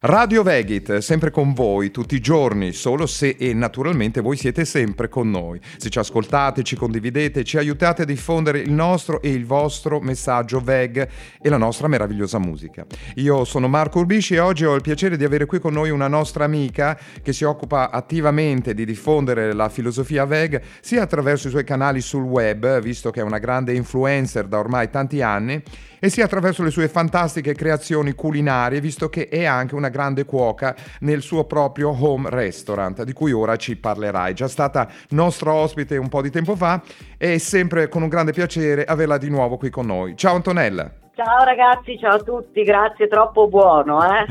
Radio Vegit, sempre con voi tutti i giorni, solo se e naturalmente voi siete sempre con noi. Se ci ascoltate, ci condividete, ci aiutate a diffondere il nostro e il vostro messaggio Veg e la nostra meravigliosa musica. Io sono Marco Urbisci e oggi ho il piacere di avere qui con noi una nostra amica che si occupa attivamente di diffondere la filosofia Veg sia attraverso i suoi canali sul web, visto che è una grande influencer da ormai tanti anni, e sia attraverso le sue fantastiche creazioni culinarie, visto che è anche una grande cuoca nel suo proprio home restaurant, di cui ora ci parlerai. È già stata nostra ospite un po' di tempo fa e è sempre con un grande piacere averla di nuovo qui con noi. Ciao Antonella! Ciao ragazzi, ciao a tutti, grazie, troppo buono. Eh?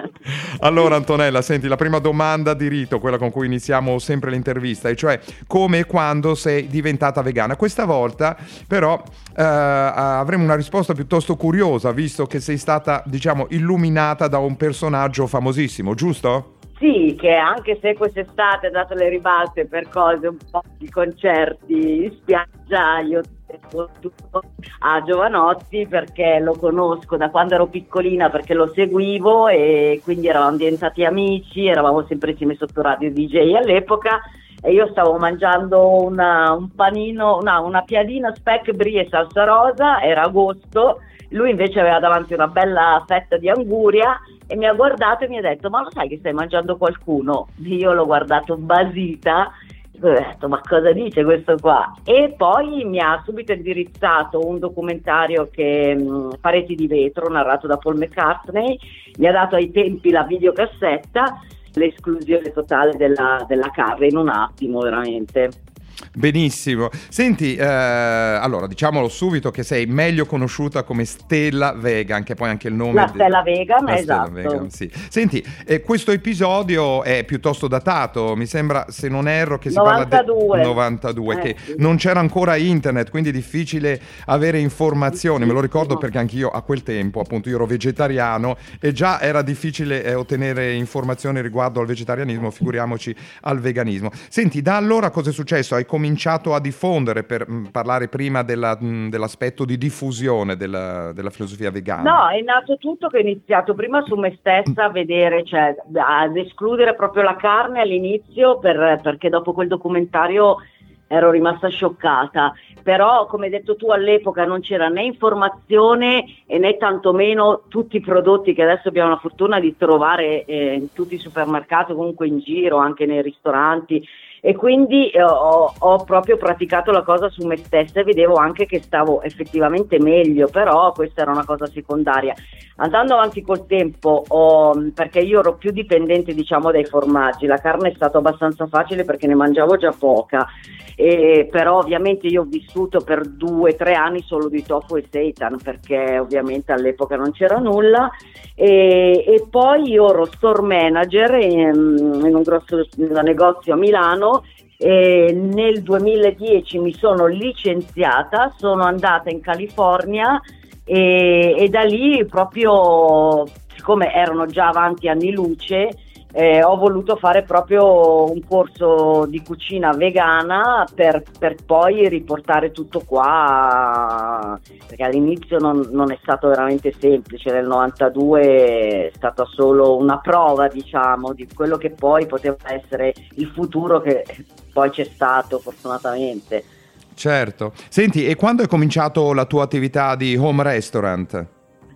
allora Antonella, senti, la prima domanda di rito, quella con cui iniziamo sempre l'intervista, e cioè come e quando sei diventata vegana. Questa volta però eh, avremo una risposta piuttosto curiosa, visto che sei stata, diciamo, illuminata da un personaggio famosissimo, giusto? Sì, che anche se quest'estate ha dato le ribalte per cose un po' di concerti in spiaggia, io a Giovanotti perché lo conosco da quando ero piccolina perché lo seguivo e quindi eravamo diventati amici, eravamo sempre insieme sotto radio DJ all'epoca e io stavo mangiando una, un panino, no, una piadina speck brie e salsa rosa, era agosto, lui invece aveva davanti una bella fetta di anguria e mi ha guardato e mi ha detto ma lo sai che stai mangiando qualcuno? Io l'ho guardato basita ho detto ma cosa dice questo qua? E poi mi ha subito indirizzato un documentario che mh, Pareti di vetro, narrato da Paul McCartney, mi ha dato ai tempi la videocassetta, l'esclusione totale della, della carne in un attimo veramente. Benissimo. Senti, eh, allora diciamolo subito che sei meglio conosciuta come Stella Vegan, che poi anche il nome... La Stella Vegan, la esatto. Stella Vegan, sì. Senti, eh, questo episodio è piuttosto datato, mi sembra, se non erro, che si 92. parla del 92, eh, che sì. non c'era ancora internet, quindi è difficile avere informazioni. Me lo ricordo perché anch'io a quel tempo, appunto, io ero vegetariano e già era difficile eh, ottenere informazioni riguardo al vegetarianismo, figuriamoci al veganismo. Senti, da allora cosa è successo? Hai hai cominciato a diffondere per mm, parlare prima della, mh, mm, dell'aspetto di diffusione della, della, filosofia vegana? No, è nato tutto che ho iniziato prima su me stessa a vedere, cioè ad escludere proprio la carne all'inizio per, perché dopo quel documentario ero rimasta scioccata, però come hai detto tu all'epoca non c'era né informazione né tantomeno tutti i prodotti che adesso abbiamo la fortuna di trovare eh, in tutti i supermercati, comunque in giro, anche nei ristoranti e quindi eh, ho, ho, proprio praticato la cosa su me stessa e vedevo anche che stavo effettivamente meglio, però questa era una cosa secondaria. Andando avanti col tempo, ho, perché io ero più dipendente diciamo dai formaggi, la carne è stata abbastanza facile perché ne mangiavo già poca, e, però ovviamente io ho vissuto per due tre anni solo di tofu e seitan perché ovviamente all'epoca non c'era nulla e, e poi io ero store manager in, in un grosso negozio a Milano e nel 2010 mi sono licenziata, sono andata in California e, e da lì proprio, siccome erano già avanti anni luce, eh, ho voluto fare proprio un corso di cucina vegana per, per poi riportare tutto qua, perché all'inizio non, non, è stato veramente semplice, nel 92 è stata solo una prova diciamo di quello che poi poteva essere il futuro che poi c'è stato fortunatamente. Certo. Senti, e quando è cominciato la tua attività di home restaurant?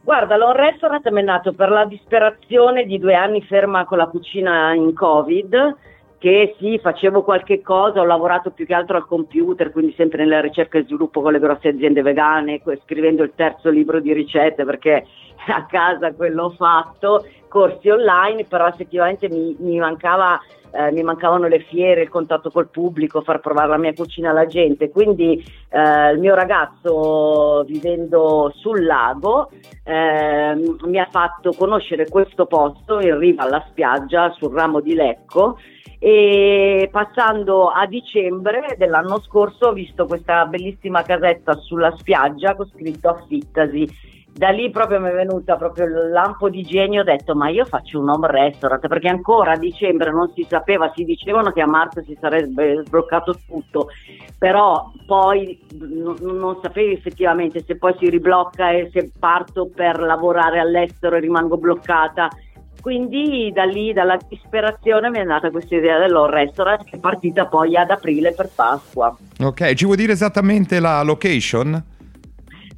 Guarda, l'on restaurant è nato per la disperazione di due anni ferma con la cucina in Covid, che sì, facevo qualche cosa, ho lavorato più che altro al computer, quindi sempre nella ricerca e sviluppo con le grosse aziende vegane, scrivendo il terzo libro di ricette perché a casa quello ho fatto, corsi online, però effettivamente mi, mi mancava eh, mi mancavano le fiere, il contatto col pubblico, far provare la mia cucina alla gente. Quindi eh, il mio ragazzo, vivendo sul lago, eh, mi ha fatto conoscere questo posto in riva alla spiaggia sul ramo di Lecco e passando a dicembre dell'anno scorso ho visto questa bellissima casetta sulla spiaggia con scritto affittasi da lì proprio mi è venuta proprio il lampo di genio, ho detto ma io faccio un home restaurant perché ancora a dicembre non si sapeva, si dicevano che a marzo si sarebbe sbloccato tutto, però poi n- non sapevi effettivamente se poi si riblocca e se parto per lavorare all'estero e rimango bloccata quindi da lì, dalla disperazione, mi è nata questa idea dell'All Restaurant che è partita poi ad aprile per Pasqua. Ok, ci vuoi dire esattamente la location?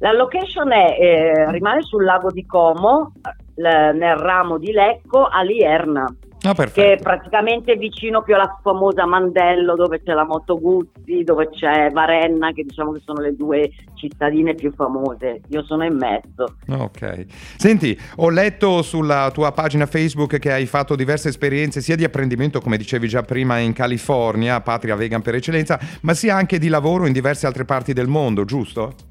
La location è, eh, rimane sul lago di Como, l- nel ramo di Lecco, a Lierna. Ah, che è praticamente vicino più alla famosa Mandello dove c'è la Moto Guzzi, dove c'è Varenna, che diciamo che sono le due cittadine più famose. Io sono in mezzo. Ok. Senti, ho letto sulla tua pagina Facebook che hai fatto diverse esperienze sia di apprendimento, come dicevi già prima, in California, patria vegan per eccellenza, ma sia anche di lavoro in diverse altre parti del mondo, giusto?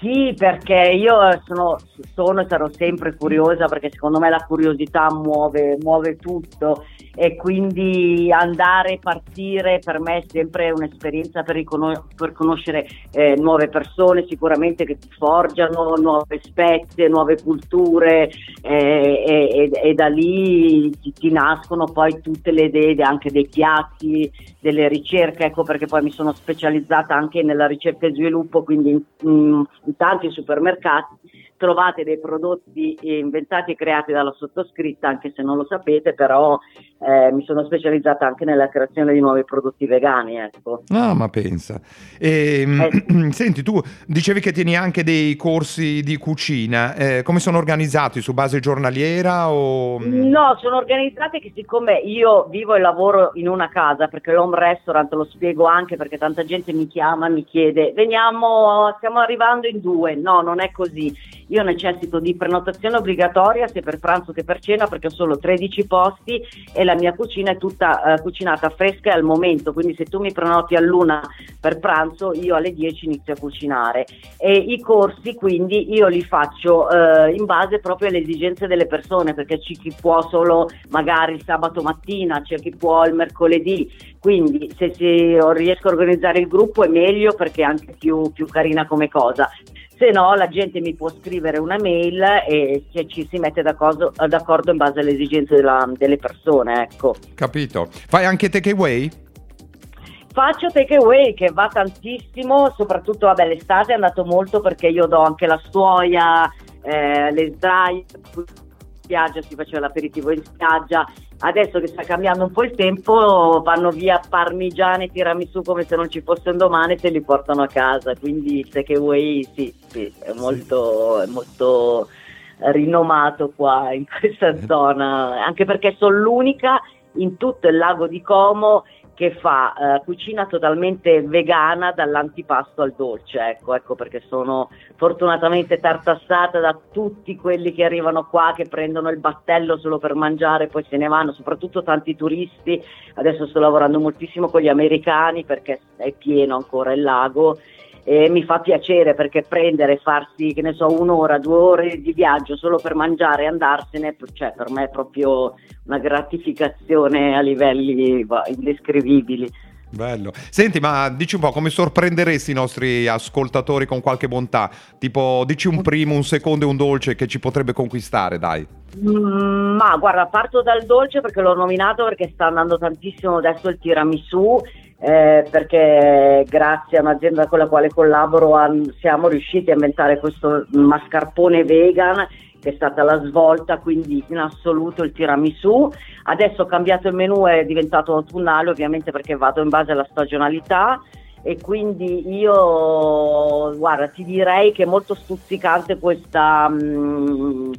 Sì, perché io sono, sono, e sarò sempre curiosa perché secondo me la curiosità muove, muove tutto. E quindi andare e partire per me è sempre un'esperienza per, riconos- per conoscere eh, nuove persone sicuramente che ti forgiano, nuove spezie, nuove culture eh, e, e, e, da lì ti, ti, nascono poi tutte le idee anche dei piatti, delle ricerche, ecco perché poi mi sono specializzata anche nella ricerca e sviluppo, quindi in, in, in tanti supermercati trovate dei prodotti inventati e creati dalla sottoscritta, anche se non lo sapete, però eh, mi sono specializzata anche nella creazione di nuovi prodotti vegani. Ecco. Ah, ma pensa. E, ehm, eh. Senti, tu dicevi che tieni anche dei corsi di cucina, eh, come sono organizzati? Su base giornaliera? O... No, sono organizzati che siccome io vivo e lavoro in una casa, perché l'home restaurant lo spiego anche perché tanta gente mi chiama, mi chiede, veniamo, stiamo arrivando in due. No, non è così io necessito di prenotazione obbligatoria sia per pranzo che per cena perché ho solo 13 posti e la mia cucina è tutta uh, cucinata fresca al momento, quindi se tu mi prenoti all'una per pranzo io alle 10 inizio a cucinare. E i corsi quindi io li faccio uh, in base proprio alle esigenze delle persone perché c'è chi può solo magari il sabato mattina, c'è chi può il mercoledì, quindi se si, riesco a organizzare il gruppo è meglio perché è anche più, più carina come cosa se no la gente mi può scrivere una mail e ci si mette d'accordo, d'accordo in base alle esigenze della, delle persone. Ecco. Capito. Fai anche takeaway? Faccio takeaway che va tantissimo, soprattutto vabbè, l'estate è andato molto perché io do anche la stuoia, eh, le sdraie, spiaggia, si faceva l'aperitivo in spiaggia. Adesso che sta cambiando un po' il tempo, vanno via parmigiane e tiramisù come se non ci fosse un domani e te li portano a casa. Quindi il takeaway sì, sì, è molto, è molto rinomato qua in questa zona, anche perché sono l'unica in tutto il lago di Como che fa eh, cucina totalmente vegana dall'antipasto al dolce, ecco, ecco perché sono fortunatamente tartassata da tutti quelli che arrivano qua, che prendono il battello solo per mangiare e poi se ne vanno, soprattutto tanti turisti, adesso sto lavorando moltissimo con gli americani perché è pieno ancora il lago e mi fa piacere perché prendere e farsi, che ne so, un'ora, due ore di viaggio solo per mangiare e andarsene, cioè per me è proprio una gratificazione a livelli indescrivibili. Bello. Senti, ma dici un po' come sorprenderesti i nostri ascoltatori con qualche bontà? Tipo, dici un primo, un secondo e un dolce che ci potrebbe conquistare, dai. Mm, ma guarda, parto dal dolce perché l'ho nominato perché sta andando tantissimo adesso il tiramisù eh, perché grazie a un'azienda con la quale collaboro an- siamo riusciti a inventare questo mascarpone vegan che è stata la svolta, quindi in assoluto il tiramisù. Adesso ho cambiato il menù, è diventato autunnale ovviamente perché vado in base alla stagionalità e quindi io guarda ti direi che è molto stuzzicante questa... Mh, mm,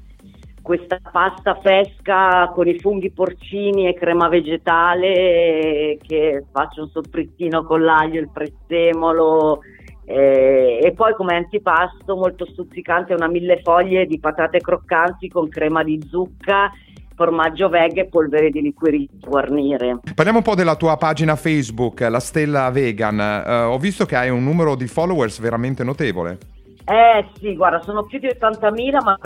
questa pasta fresca con i funghi porcini e crema vegetale che faccio un soffrittino con l'aglio, il prezzemolo eh, e poi come antipasto molto stuzzicante una mille foglie di patate croccanti con crema di zucca formaggio veg e polvere di liquirito guarnire. Parliamo un po' della tua pagina Facebook, la Stella Vegan. Uh, ho visto che hai un numero di followers veramente notevole. Eh sì, guarda, sono più di 80.000, ma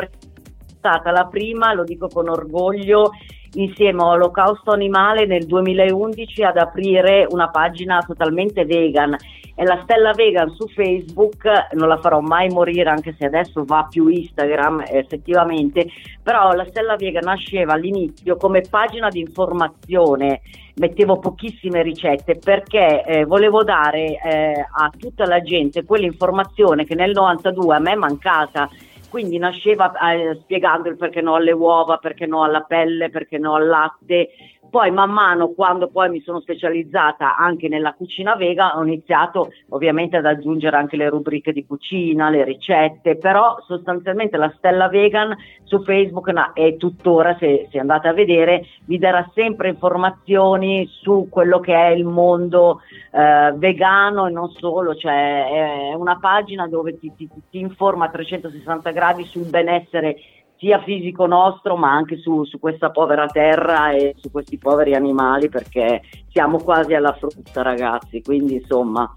stata la prima, lo dico con orgoglio, insieme a Olocausto Animale nel 2011 ad aprire una pagina totalmente vegan. È la Stella Vegan su Facebook, non la farò mai morire anche se adesso va più Instagram effettivamente, però la Stella Vegan nasceva all'inizio come pagina di informazione, mettevo pochissime ricette perché eh, volevo dare eh, a tutta la gente quell'informazione che nel 92 a me è mancata quindi nasceva eh, spiegando il perché no alle uova, perché no alla pelle, perché no al latte, poi man mano quando poi mi sono specializzata anche nella cucina vega ho iniziato ovviamente ad aggiungere anche le rubriche di cucina, le ricette, però sostanzialmente la stella vegan su Facebook no, e tuttora se, se, andate a vedere vi darà sempre informazioni su quello che è il mondo eh, vegano e non solo, cioè è una pagina dove ti, ti, ti informa a 360 gradi sul benessere sia fisico nostro ma anche su, su, questa povera terra e su questi poveri animali perché siamo quasi alla frutta ragazzi, quindi insomma...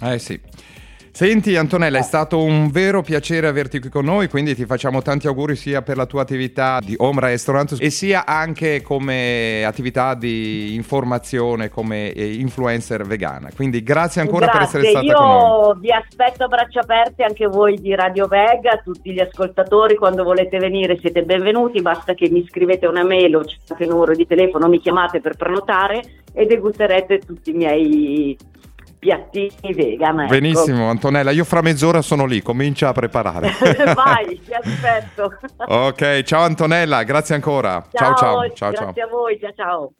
Eh sì. Senti Antonella, è stato un vero piacere averti qui con noi, quindi ti facciamo tanti auguri sia per la tua attività di Home Restaurant e sia anche come attività di informazione come eh, influencer vegana. Quindi grazie ancora grazie. per essere stata Io con noi. Io vi aspetto a braccia aperte anche voi di Radio Vega, tutti gli ascoltatori, quando volete venire siete benvenuti, basta che mi scrivete una mail o c'è il numero di telefono, mi chiamate per prenotare e degusterete tutti i miei piattini vegan. Ecco. Benissimo, Antonella, io fra mezz'ora sono lì, comincia a preparare. Vai, ti aspetto. ok, ciao Antonella, grazie ancora. Ciao, ciao, ciao. ciao grazie ciao. a voi, ciao ciao.